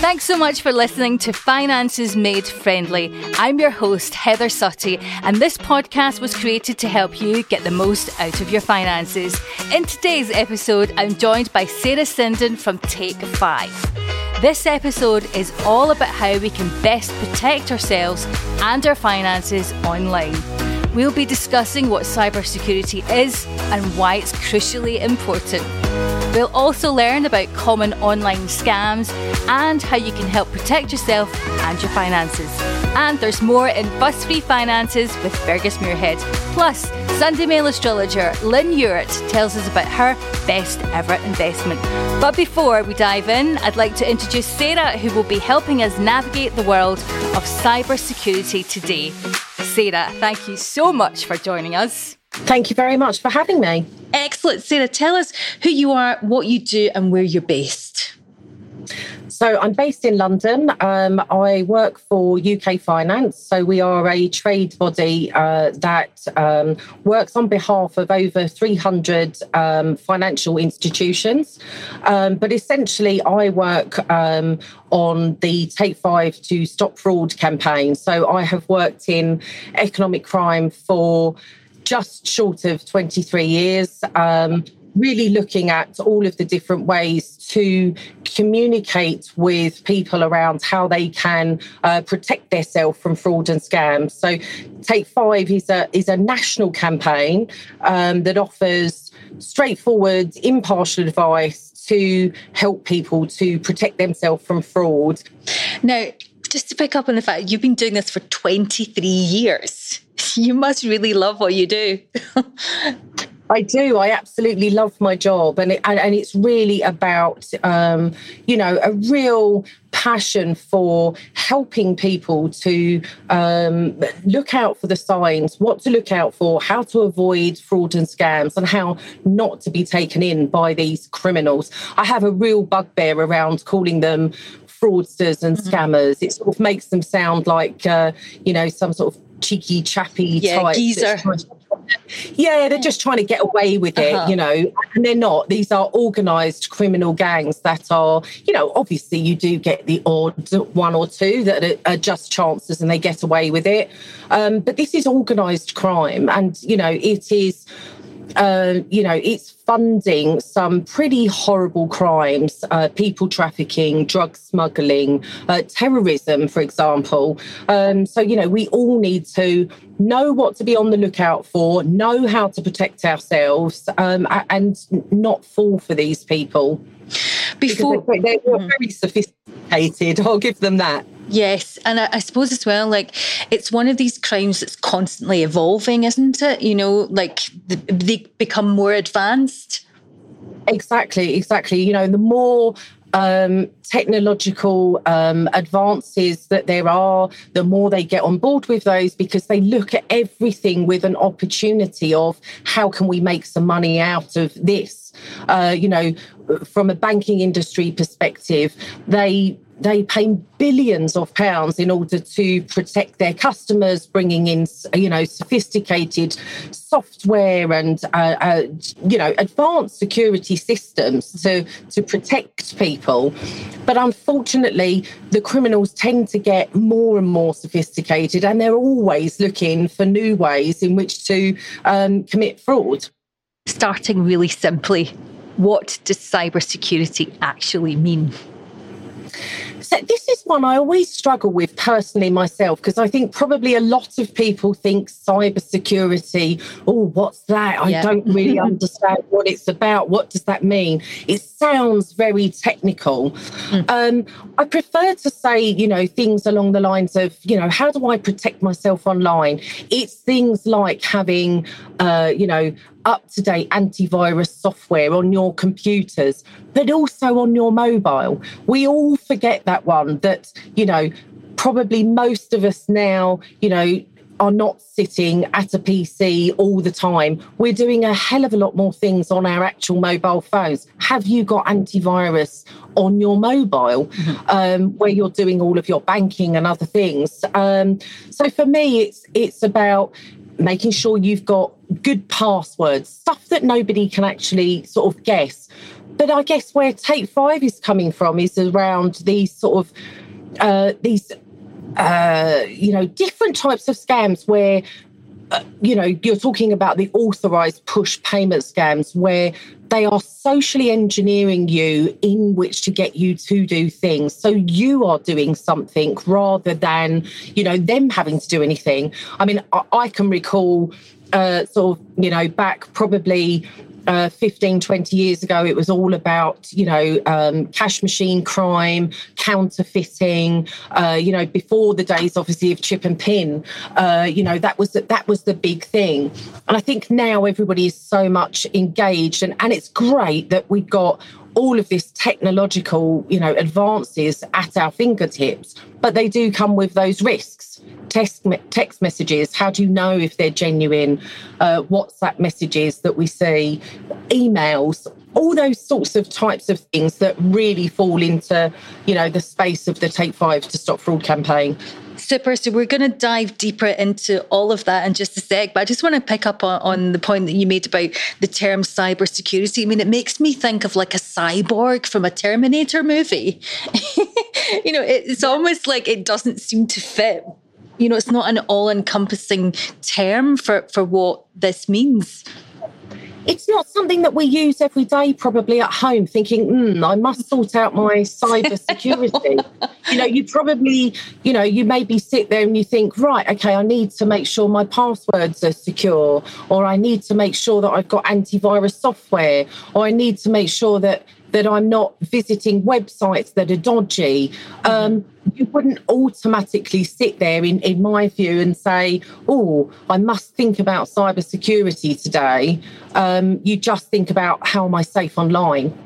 Thanks so much for listening to Finances Made Friendly. I'm your host, Heather Suttie, and this podcast was created to help you get the most out of your finances. In today's episode, I'm joined by Sarah Sinden from Take 5. This episode is all about how we can best protect ourselves and our finances online. We'll be discussing what cybersecurity is and why it's crucially important. We'll also learn about common online scams and how you can help protect yourself and your finances. And there's more in Fuss Free Finances with Fergus Muirhead. Plus, Sunday Mail astrologer Lynne Ewart tells us about her best ever investment. But before we dive in, I'd like to introduce Sarah, who will be helping us navigate the world of cybersecurity today. Sarah, thank you so much for joining us. Thank you very much for having me. Excellent. Sarah, tell us who you are, what you do, and where you're based. So I'm based in London. Um, I work for UK Finance. So we are a trade body uh, that um, works on behalf of over 300 um, financial institutions. Um, but essentially, I work um, on the Take Five to Stop Fraud campaign. So I have worked in economic crime for just short of 23 years. Um, really looking at all of the different ways to communicate with people around how they can uh, protect themselves from fraud and scams. So, Take Five is a is a national campaign um, that offers straightforward, impartial advice to help people to protect themselves from fraud. Now, just to pick up on the fact you've been doing this for 23 years, you must really love what you do. I do. I absolutely love my job, and it, and, and it's really about um, you know a real passion for helping people to um, look out for the signs, what to look out for, how to avoid fraud and scams, and how not to be taken in by these criminals. I have a real bugbear around calling them fraudsters and mm-hmm. scammers. It sort of makes them sound like uh, you know some sort of cheeky chappy yeah, type. Geezer yeah, they're just trying to get away with it, uh-huh. you know, and they're not. These are organized criminal gangs that are, you know, obviously you do get the odd one or two that are, are just chances and they get away with it. Um, but this is organized crime and, you know, it is uh, you know, it's funding some pretty horrible crimes, uh, people trafficking, drug smuggling, uh, terrorism, for example. Um, so, you know, we all need to know what to be on the lookout for, know how to protect ourselves, um, and not fall for these people. Before they're, they're mm. very sophisticated, I'll give them that. Yes, and I, I, suppose as well, like it's one of these crimes that's constantly evolving, isn't it? You know, like the, they become more advanced. Exactly, exactly. You know, the more um, technological um, advances that there are, the more they get on board with those because they look at everything with an opportunity of how can we make some money out of this. Uh, you know, from a banking industry perspective, they they pay billions of pounds in order to protect their customers, bringing in, you know, sophisticated software and, uh, uh, you know, advanced security systems to, to protect people. But unfortunately, the criminals tend to get more and more sophisticated and they're always looking for new ways in which to um, commit fraud. Starting really simply, what does cybersecurity actually mean? So this is one I always struggle with personally myself because I think probably a lot of people think cybersecurity. Oh, what's that? I yeah. don't really understand what it's about. What does that mean? It sounds very technical. Mm. Um, I prefer to say, you know, things along the lines of, you know, how do I protect myself online? It's things like having, uh, you know, up to date antivirus software on your computers, but also on your mobile. We all forget that one that, you know, probably most of us now, you know, are not sitting at a PC all the time. We're doing a hell of a lot more things on our actual mobile phones. Have you got antivirus on your mobile mm-hmm. um, where you're doing all of your banking and other things? Um, so for me, it's it's about making sure you've got good passwords, stuff that nobody can actually sort of guess. But I guess where Take Five is coming from is around these sort of uh, these uh, you know different types of scams where uh, you know, you're talking about the authorized push payment scams where they are socially engineering you in which to get you to do things. So you are doing something rather than, you know, them having to do anything. I mean, I, I can recall uh, sort of, you know, back probably uh, 15, 20 years ago, it was all about, you know, um, cash machine crime, counterfeiting, uh, you know, before the days, obviously, of chip and pin, uh, you know, that was, the, that was the big thing. And I think now everybody is so much engaged and, and it's great that we've got all of this technological, you know, advances at our fingertips, but they do come with those risks. Text, text messages, how do you know if they're genuine? Uh, WhatsApp messages that we see, emails, all those sorts of types of things that really fall into, you know, the space of the Take Five to Stop Fraud campaign. Super. So we're going to dive deeper into all of that in just a sec. But I just want to pick up on, on the point that you made about the term cybersecurity. I mean, it makes me think of like a cyborg from a Terminator movie. you know, it's almost like it doesn't seem to fit. You know, it's not an all-encompassing term for for what this means it's not something that we use every day, probably at home, thinking, mm, I must sort out my cyber security. you know, you probably, you know, you maybe sit there and you think, right, okay, I need to make sure my passwords are secure, or I need to make sure that I've got antivirus software, or I need to make sure that that I'm not visiting websites that are dodgy. Um, you wouldn't automatically sit there, in, in my view, and say, oh, I must think about cybersecurity today. Um, you just think about how am I safe online?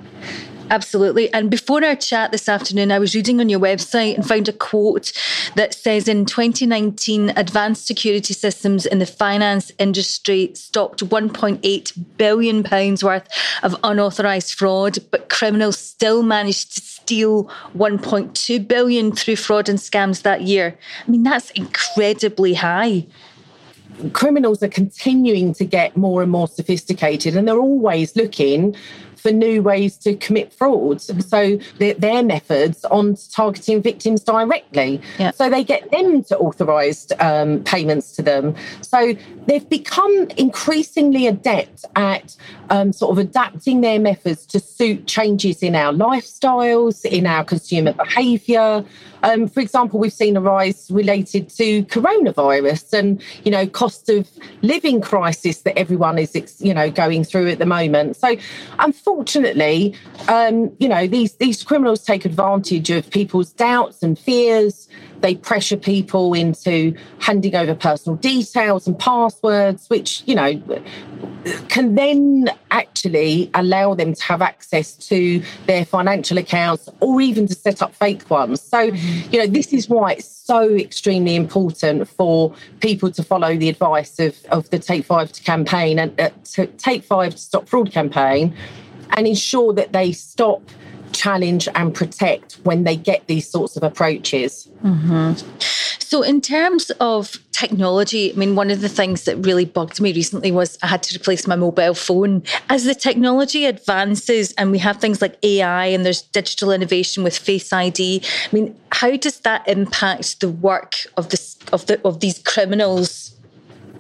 Absolutely. And before our chat this afternoon, I was reading on your website and found a quote that says in 2019, advanced security systems in the finance industry stopped 1.8 billion pounds worth of unauthorized fraud, but criminals still managed to steal 1.2 billion through fraud and scams that year. I mean, that's incredibly high criminals are continuing to get more and more sophisticated and they're always looking for new ways to commit fraud. So their, their methods on targeting victims directly. Yeah. So they get them to authorised um, payments to them. So they've become increasingly adept at um, sort of adapting their methods to suit changes in our lifestyles, in our consumer behaviour. Um, for example, we've seen a rise related to coronavirus and you know cost of living crisis that everyone is you know going through at the moment. So, unfortunately, um, you know these these criminals take advantage of people's doubts and fears. They pressure people into handing over personal details and passwords, which you know can then actually allow them to have access to their financial accounts or even to set up fake ones. So, mm-hmm. You know, this is why it's so extremely important for people to follow the advice of, of the Take Five to campaign and uh, to Take Five to Stop Fraud campaign and ensure that they stop challenge and protect when they get these sorts of approaches. Mm-hmm. So, in terms of technology, I mean, one of the things that really bugged me recently was I had to replace my mobile phone. As the technology advances and we have things like AI and there's digital innovation with Face ID, I mean, how does that impact the work of this of the of these criminals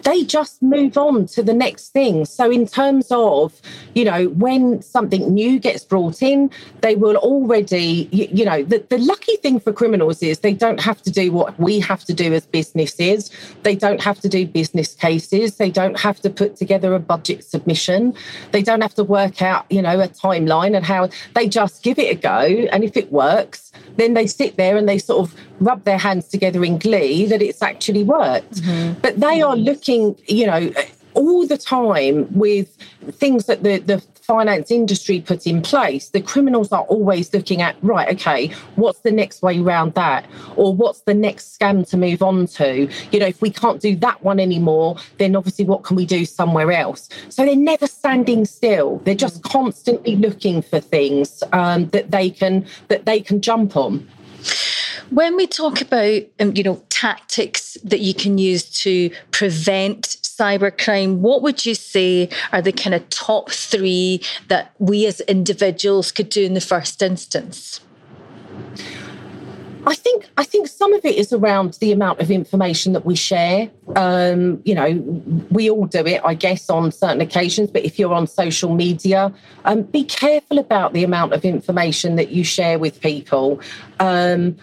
they just move on to the next thing. So, in terms of, you know, when something new gets brought in, they will already, you, you know, the, the lucky thing for criminals is they don't have to do what we have to do as businesses. They don't have to do business cases. They don't have to put together a budget submission. They don't have to work out, you know, a timeline and how they just give it a go. And if it works, then they sit there and they sort of rub their hands together in glee that it's actually worked. Mm-hmm. But they are looking, you know, all the time with things that the, the finance industry put in place, the criminals are always looking at, right, okay, what's the next way around that? Or what's the next scam to move on to? You know, if we can't do that one anymore, then obviously what can we do somewhere else? So they're never standing still. They're just constantly looking for things um, that they can that they can jump on. When we talk about, um, you know, tactics that you can use to prevent cybercrime, what would you say are the kind of top three that we as individuals could do in the first instance? I think I think some of it is around the amount of information that we share. Um, you know, we all do it, I guess, on certain occasions. But if you're on social media, um, be careful about the amount of information that you share with people. Um,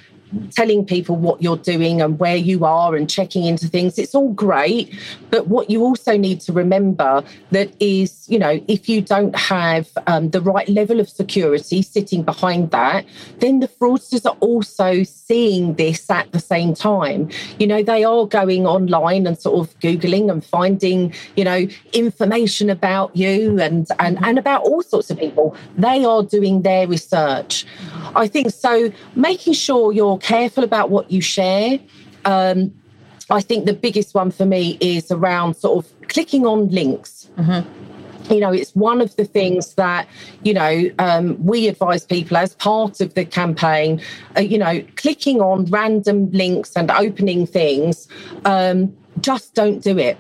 telling people what you're doing and where you are and checking into things. It's all great but what you also need to remember that is you know if you don't have um, the right level of security sitting behind that then the fraudsters are also seeing this at the same time. You know they are going online and sort of googling and finding you know information about you and and, and about all sorts of people. They are doing their research i think so making sure you're careful about what you share. Um, I think the biggest one for me is around sort of clicking on links. Mm-hmm you know it's one of the things that you know um, we advise people as part of the campaign uh, you know clicking on random links and opening things um, just don't do it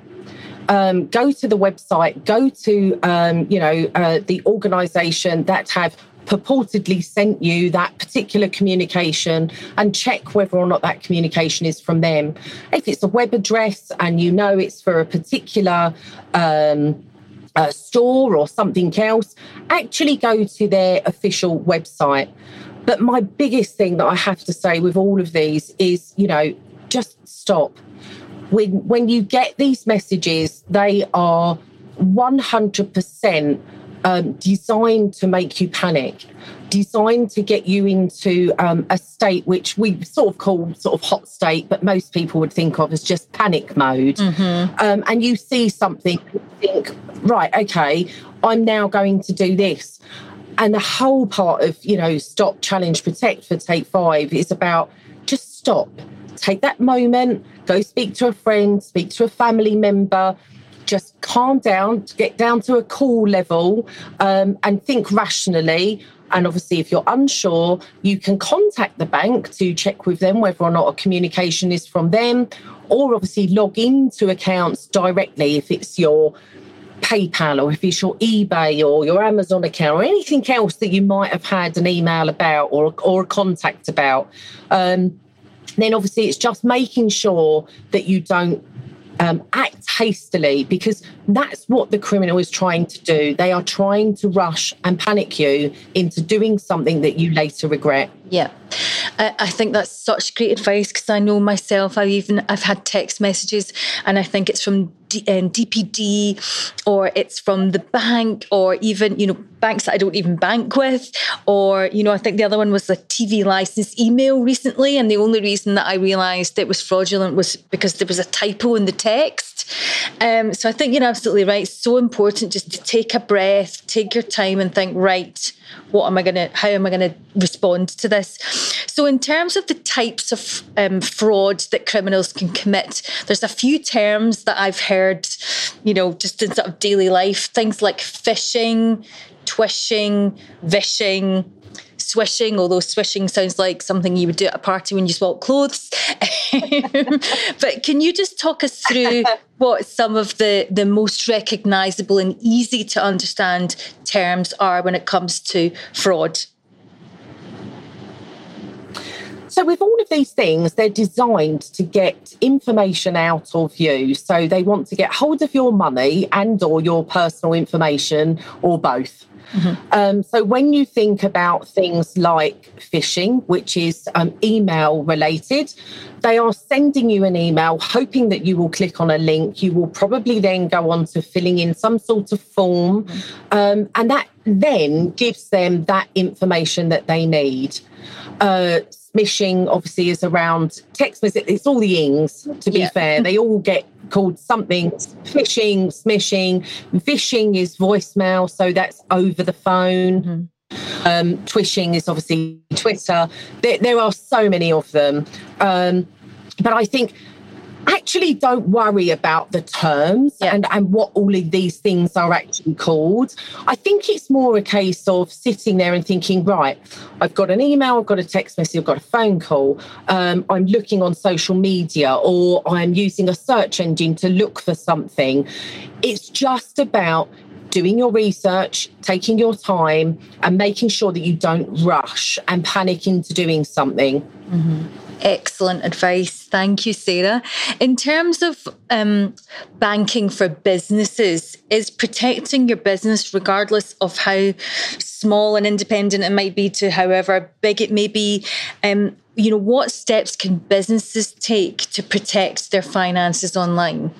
um, go to the website go to um, you know uh, the organization that have purportedly sent you that particular communication and check whether or not that communication is from them. If it's a web address and you know it's for a particular um, store or something else, actually go to their official website. But my biggest thing that I have to say with all of these is, you know, just stop. When when you get these messages, they are 100% um, designed to make you panic, designed to get you into um, a state which we sort of call sort of hot state, but most people would think of as just panic mode. Mm-hmm. Um, and you see something, you think, right, okay, I'm now going to do this. And the whole part of, you know, stop, challenge, protect for Take Five is about just stop, take that moment, go speak to a friend, speak to a family member, just calm down, get down to a cool level, um, and think rationally. And obviously, if you're unsure, you can contact the bank to check with them whether or not a communication is from them, or obviously log into accounts directly if it's your PayPal or if it's your eBay or your Amazon account or anything else that you might have had an email about or, or a contact about. Um, then obviously it's just making sure that you don't um, act hastily because that's what the criminal is trying to do. They are trying to rush and panic you into doing something that you later regret. Yeah. I think that's such great advice because I know myself. I even I've had text messages, and I think it's from D, um, DPD, or it's from the bank, or even you know banks that I don't even bank with, or you know I think the other one was a TV license email recently, and the only reason that I realised it was fraudulent was because there was a typo in the text. Um, so I think you're absolutely right. It's so important just to take a breath, take your time, and think right what am I going to, how am I going to respond to this? So, in terms of the types of um, fraud that criminals can commit, there's a few terms that I've heard, you know, just in sort of daily life, things like phishing, twishing, vishing, swishing, although swishing sounds like something you would do at a party when you swap clothes. but can you just talk us through what some of the, the most recognizable and easy to understand terms are when it comes to fraud? So, with all of these things, they're designed to get information out of you. So, they want to get hold of your money and/or your personal information, or both. Mm-hmm. Um, so when you think about things like phishing, which is um, email related, they are sending you an email hoping that you will click on a link. You will probably then go on to filling in some sort of form, mm-hmm. um, and that then gives them that information that they need. Uh, smishing obviously is around text message. It's all the ings, to be yeah. fair. They all get called something phishing, smishing. Vishing is voicemail, so that's over the phone. Mm-hmm. Um, twishing is obviously Twitter. There, there, are so many of them. Um, but I think actually don't worry about the terms yeah. and, and what all of these things are actually called. I think it's more a case of sitting there and thinking, right, I've got an email, I've got a text message, I've got a phone call, um, I'm looking on social media, or I'm using a search engine to look for something. It's just about doing your research, taking your time, and making sure that you don't rush and panic into doing something. Mm-hmm. Excellent advice. Thank you, Sarah. In terms of um, banking for businesses, is protecting your business, regardless of how small and independent it might be to however big it may be, um, you know, what steps can businesses take to protect their finances online?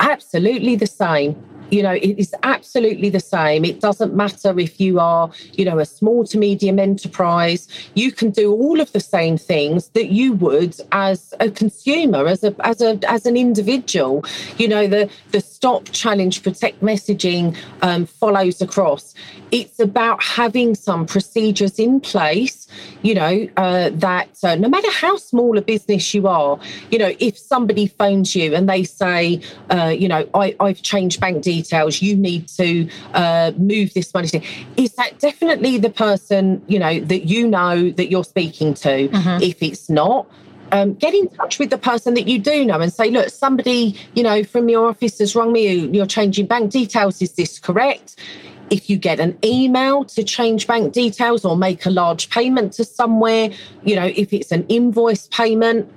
Absolutely the same. You know it is absolutely the same. It doesn't matter if you are you know a small to medium enterprise. You can do all of the same things that you would as a consumer as a as a as an individual. You know the the stop challenge protect messaging um, follows across it's about having some procedures in place you know uh, that uh, no matter how small a business you are you know if somebody phones you and they say uh, you know I, i've changed bank details details, you need to uh, move this money. Is that definitely the person, you know, that you know that you're speaking to? Mm-hmm. If it's not, um, get in touch with the person that you do know and say, look, somebody, you know, from your office has rung me, you're changing bank details. Is this correct? If you get an email to change bank details or make a large payment to somewhere, you know, if it's an invoice payment,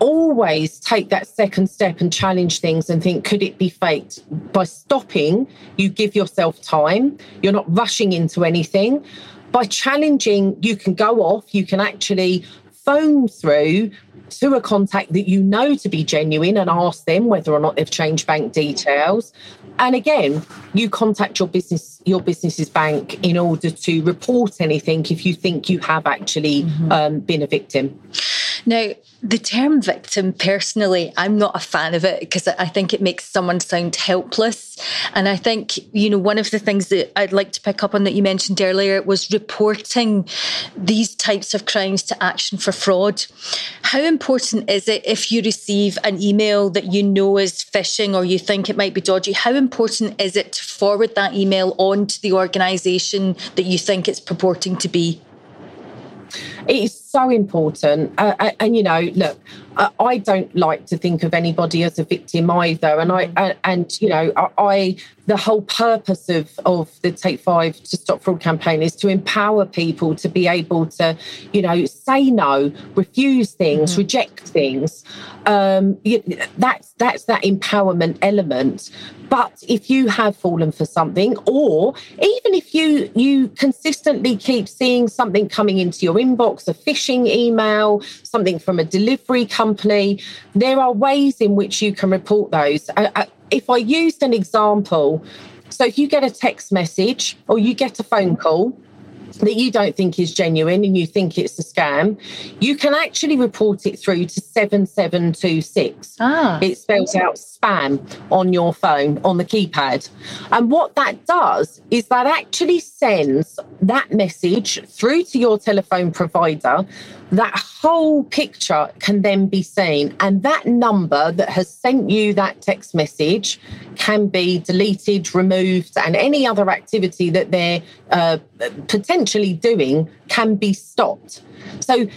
always take that second step and challenge things and think, could it be faked? By stopping, you give yourself time. You're not rushing into anything. By challenging, you can go off, you can actually phone through to a contact that you know to be genuine and ask them whether or not they've changed bank details and again you contact your business your business's bank in order to report anything if you think you have actually mm-hmm. um, been a victim now, the term victim, personally, I'm not a fan of it because I think it makes someone sound helpless. And I think, you know, one of the things that I'd like to pick up on that you mentioned earlier was reporting these types of crimes to action for fraud. How important is it if you receive an email that you know is phishing or you think it might be dodgy? How important is it to forward that email on to the organisation that you think it's purporting to be? It is so important. Uh, uh, and, you know, look, I don't like to think of anybody as a victim either. And I, and, and you know, I, I, the whole purpose of, of the Take Five to Stop Fraud campaign is to empower people to be able to, you know, say no, refuse things, mm-hmm. reject things. Um, that's, that's that empowerment element. But if you have fallen for something, or even if you you consistently keep seeing something coming into your inbox, a phishing email, something from a delivery company, there are ways in which you can report those. Uh, uh, if I used an example, so if you get a text message or you get a phone call that you don't think is genuine and you think it's a scam, you can actually report it through to 7726. Ah. It spells out spam on your phone on the keypad. And what that does is that actually sends that message through to your telephone provider. That whole picture can then be seen, and that number that has sent you that text message can be deleted, removed, and any other activity that they're uh, potentially doing can be stopped. So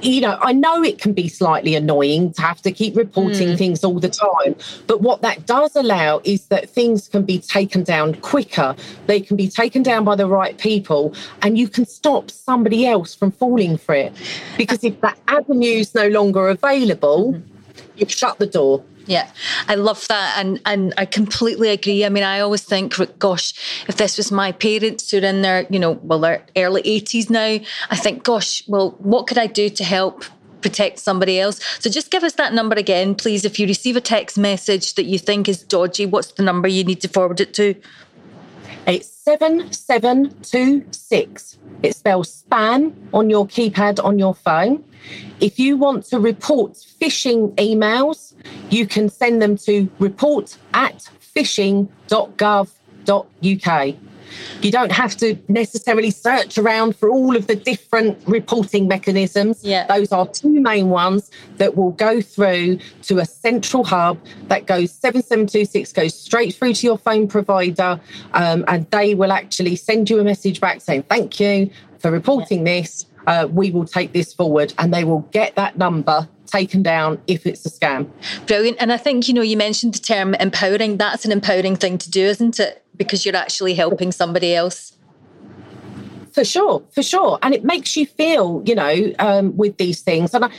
you know, I know it can be slightly annoying to have to keep reporting mm. things all the time, but what that does allow is that things can be taken down quicker. They can be taken down by the right people, and you can stop somebody else from falling for it. Because if that avenue is no longer available, mm. you've shut the door. Yeah, I love that, and and I completely agree. I mean, I always think, gosh, if this was my parents who are in their, you know, well, their early eighties now, I think, gosh, well, what could I do to help protect somebody else. So just give us that number again, please. If you receive a text message that you think is dodgy, what's the number you need to forward it to? It's 7726. It spells spam on your keypad on your phone. If you want to report phishing emails, you can send them to report at phishing.gov.uk. You don't have to necessarily search around for all of the different reporting mechanisms. Yeah. Those are two main ones that will go through to a central hub that goes 7726, goes straight through to your phone provider, um, and they will actually send you a message back saying, Thank you for reporting yeah. this. Uh, we will take this forward, and they will get that number taken down if it's a scam. Brilliant. And I think, you know, you mentioned the term empowering. That's an empowering thing to do, isn't it? Because you're actually helping somebody else. For sure, for sure. And it makes you feel, you know, um, with these things. And I,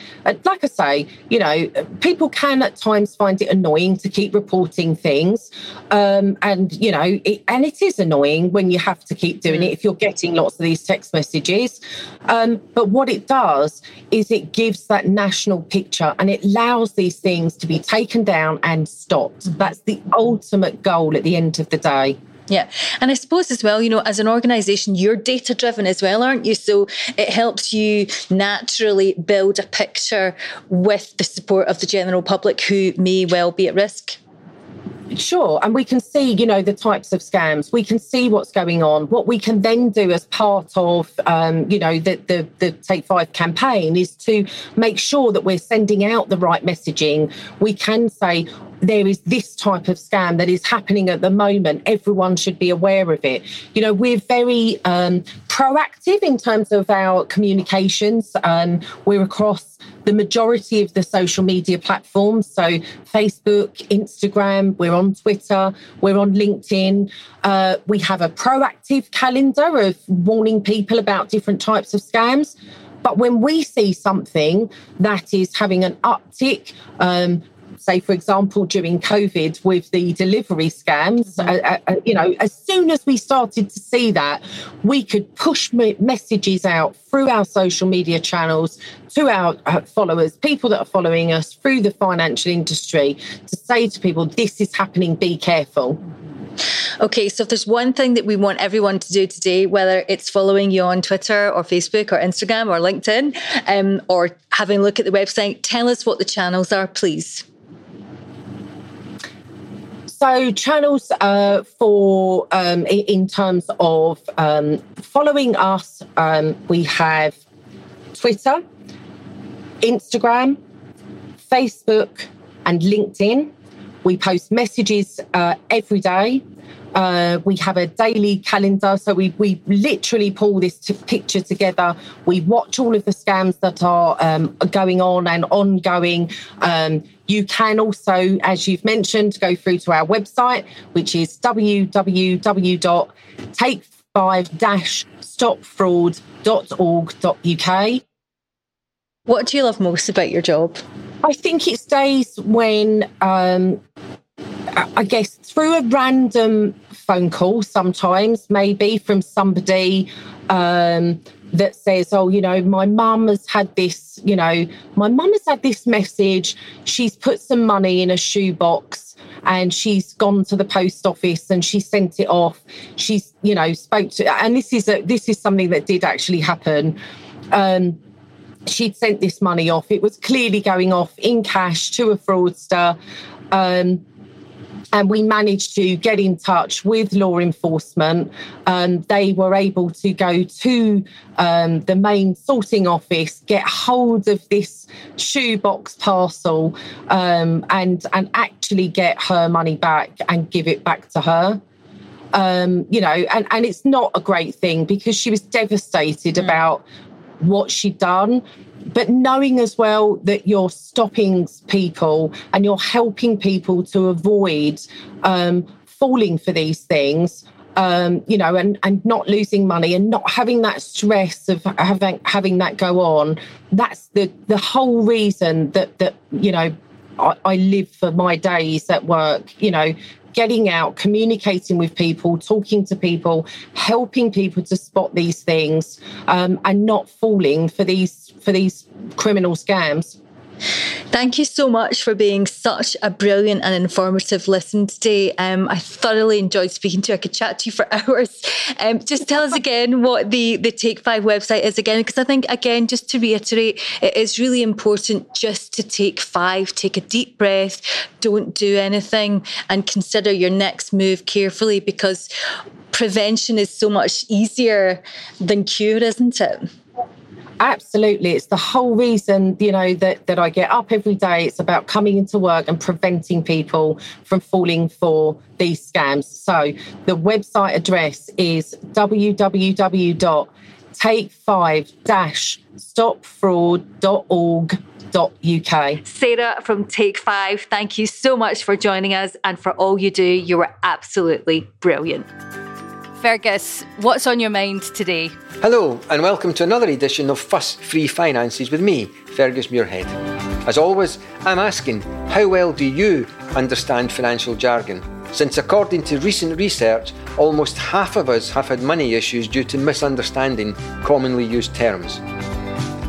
like I say, you know, people can at times find it annoying to keep reporting things. Um, and, you know, it, and it is annoying when you have to keep doing it if you're getting lots of these text messages. Um, but what it does is it gives that national picture and it allows these things to be taken down and stopped. That's the ultimate goal at the end of the day. Yeah. And I suppose as well, you know, as an organization, you're data driven as well, aren't you? So it helps you naturally build a picture with the support of the general public who may well be at risk. Sure. And we can see, you know, the types of scams. We can see what's going on. What we can then do as part of, um, you know, the, the, the Take Five campaign is to make sure that we're sending out the right messaging. We can say, there is this type of scam that is happening at the moment. Everyone should be aware of it. You know, we're very um, proactive in terms of our communications. Um, we're across the majority of the social media platforms. So, Facebook, Instagram, we're on Twitter, we're on LinkedIn. Uh, we have a proactive calendar of warning people about different types of scams. But when we see something that is having an uptick, um, say, for example, during COVID with the delivery scams, mm-hmm. uh, uh, you know, as soon as we started to see that, we could push messages out through our social media channels to our uh, followers, people that are following us through the financial industry to say to people, this is happening, be careful. Okay, so if there's one thing that we want everyone to do today, whether it's following you on Twitter or Facebook or Instagram or LinkedIn, um, or having a look at the website, tell us what the channels are, please. So, channels uh, for um, in terms of um, following us, um, we have Twitter, Instagram, Facebook, and LinkedIn. We post messages uh, every day. Uh, we have a daily calendar, so we we literally pull this to picture together. We watch all of the scams that are um, going on and ongoing. Um, you can also, as you've mentioned, go through to our website, which is www.take5-stopfraud.org.uk. What do you love most about your job? I think it's days when um, I guess through a random phone call, sometimes maybe from somebody um, that says, Oh, you know, my mum has had this, you know, my mum has had this message. She's put some money in a shoebox and she's gone to the post office and she sent it off. She's, you know, spoke to, and this is a, this is something that did actually happen. Um, she'd sent this money off. It was clearly going off in cash to a fraudster. Um, and we managed to get in touch with law enforcement. Um, they were able to go to um, the main sorting office, get hold of this shoebox parcel, um, and and actually get her money back and give it back to her. Um, you know, and and it's not a great thing because she was devastated mm. about what she'd done but knowing as well that you're stopping people and you're helping people to avoid um, falling for these things um, you know, and and not losing money and not having that stress of having having that go on. That's the the whole reason that that you know I, I live for my days at work. You know, getting out, communicating with people, talking to people, helping people to spot these things, um, and not falling for these for these criminal scams. Thank you so much for being such a brilliant and informative listen today. Um, I thoroughly enjoyed speaking to you. I could chat to you for hours. Um, just tell us again what the, the Take Five website is again, because I think, again, just to reiterate, it is really important just to take five, take a deep breath, don't do anything, and consider your next move carefully because prevention is so much easier than cure, isn't it? Absolutely. It's the whole reason, you know, that, that I get up every day. It's about coming into work and preventing people from falling for these scams. So the website address is www.take5-stopfraud.org.uk. Sarah from Take Five, thank you so much for joining us and for all you do. You were absolutely brilliant. Fergus, what's on your mind today? Hello, and welcome to another edition of Fuss Free Finances with me, Fergus Muirhead. As always, I'm asking, how well do you understand financial jargon? Since, according to recent research, almost half of us have had money issues due to misunderstanding commonly used terms.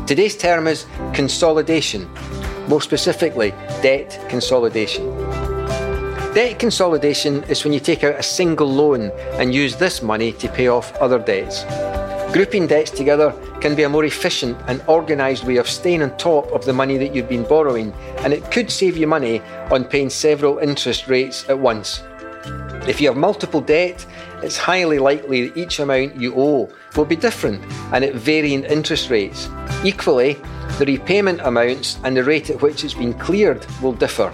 Today's term is consolidation, more specifically, debt consolidation. Debt consolidation is when you take out a single loan and use this money to pay off other debts. Grouping debts together can be a more efficient and organised way of staying on top of the money that you've been borrowing, and it could save you money on paying several interest rates at once. If you have multiple debt, it's highly likely that each amount you owe will be different and at varying interest rates. Equally, the repayment amounts and the rate at which it's been cleared will differ.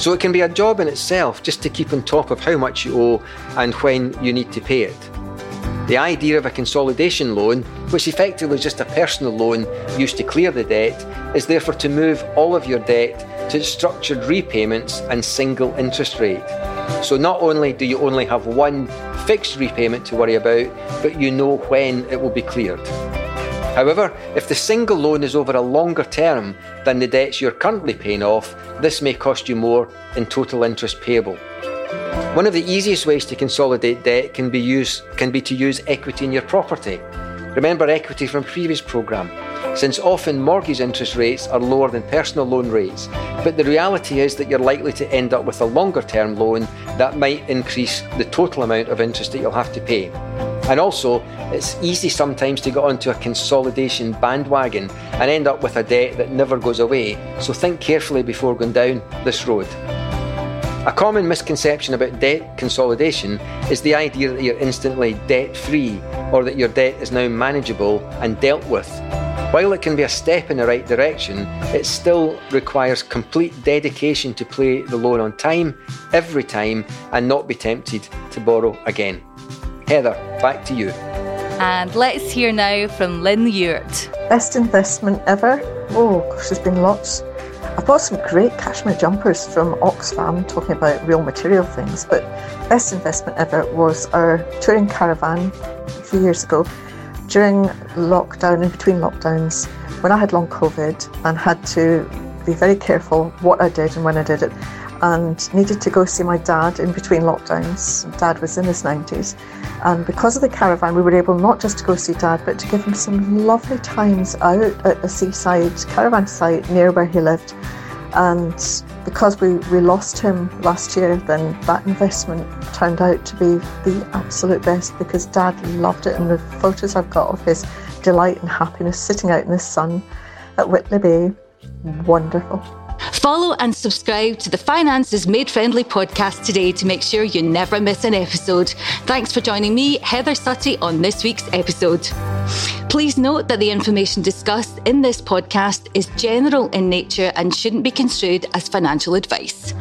So it can be a job in itself just to keep on top of how much you owe and when you need to pay it. The idea of a consolidation loan, which effectively is just a personal loan used to clear the debt, is therefore to move all of your debt to structured repayments and single interest rate. So not only do you only have one fixed repayment to worry about, but you know when it will be cleared. However, if the single loan is over a longer term than the debts you're currently paying off, this may cost you more in total interest payable. One of the easiest ways to consolidate debt can be, use, can be to use equity in your property. Remember equity from previous programme, since often mortgage interest rates are lower than personal loan rates, but the reality is that you're likely to end up with a longer term loan that might increase the total amount of interest that you'll have to pay. And also, it's easy sometimes to get onto a consolidation bandwagon and end up with a debt that never goes away, so think carefully before going down this road. A common misconception about debt consolidation is the idea that you're instantly debt free or that your debt is now manageable and dealt with. While it can be a step in the right direction, it still requires complete dedication to pay the loan on time, every time, and not be tempted to borrow again. Heather, back to you. And let's hear now from Lynne Ewart. Best investment ever? Oh, gosh, there's been lots. I bought some great cashmere jumpers from Oxfam talking about real material things, but best investment ever was our touring caravan a few years ago during lockdown, in between lockdowns, when I had long COVID and had to be very careful what I did and when I did it and needed to go see my dad in between lockdowns. Dad was in his 90s. And because of the caravan, we were able not just to go see dad, but to give him some lovely times out at a seaside caravan site near where he lived. And because we, we lost him last year, then that investment turned out to be the absolute best because dad loved it. And the photos I've got of his delight and happiness sitting out in the sun at Whitley Bay, wonderful. Follow and subscribe to the Finances Made Friendly podcast today to make sure you never miss an episode. Thanks for joining me, Heather Suttie, on this week's episode. Please note that the information discussed in this podcast is general in nature and shouldn't be construed as financial advice.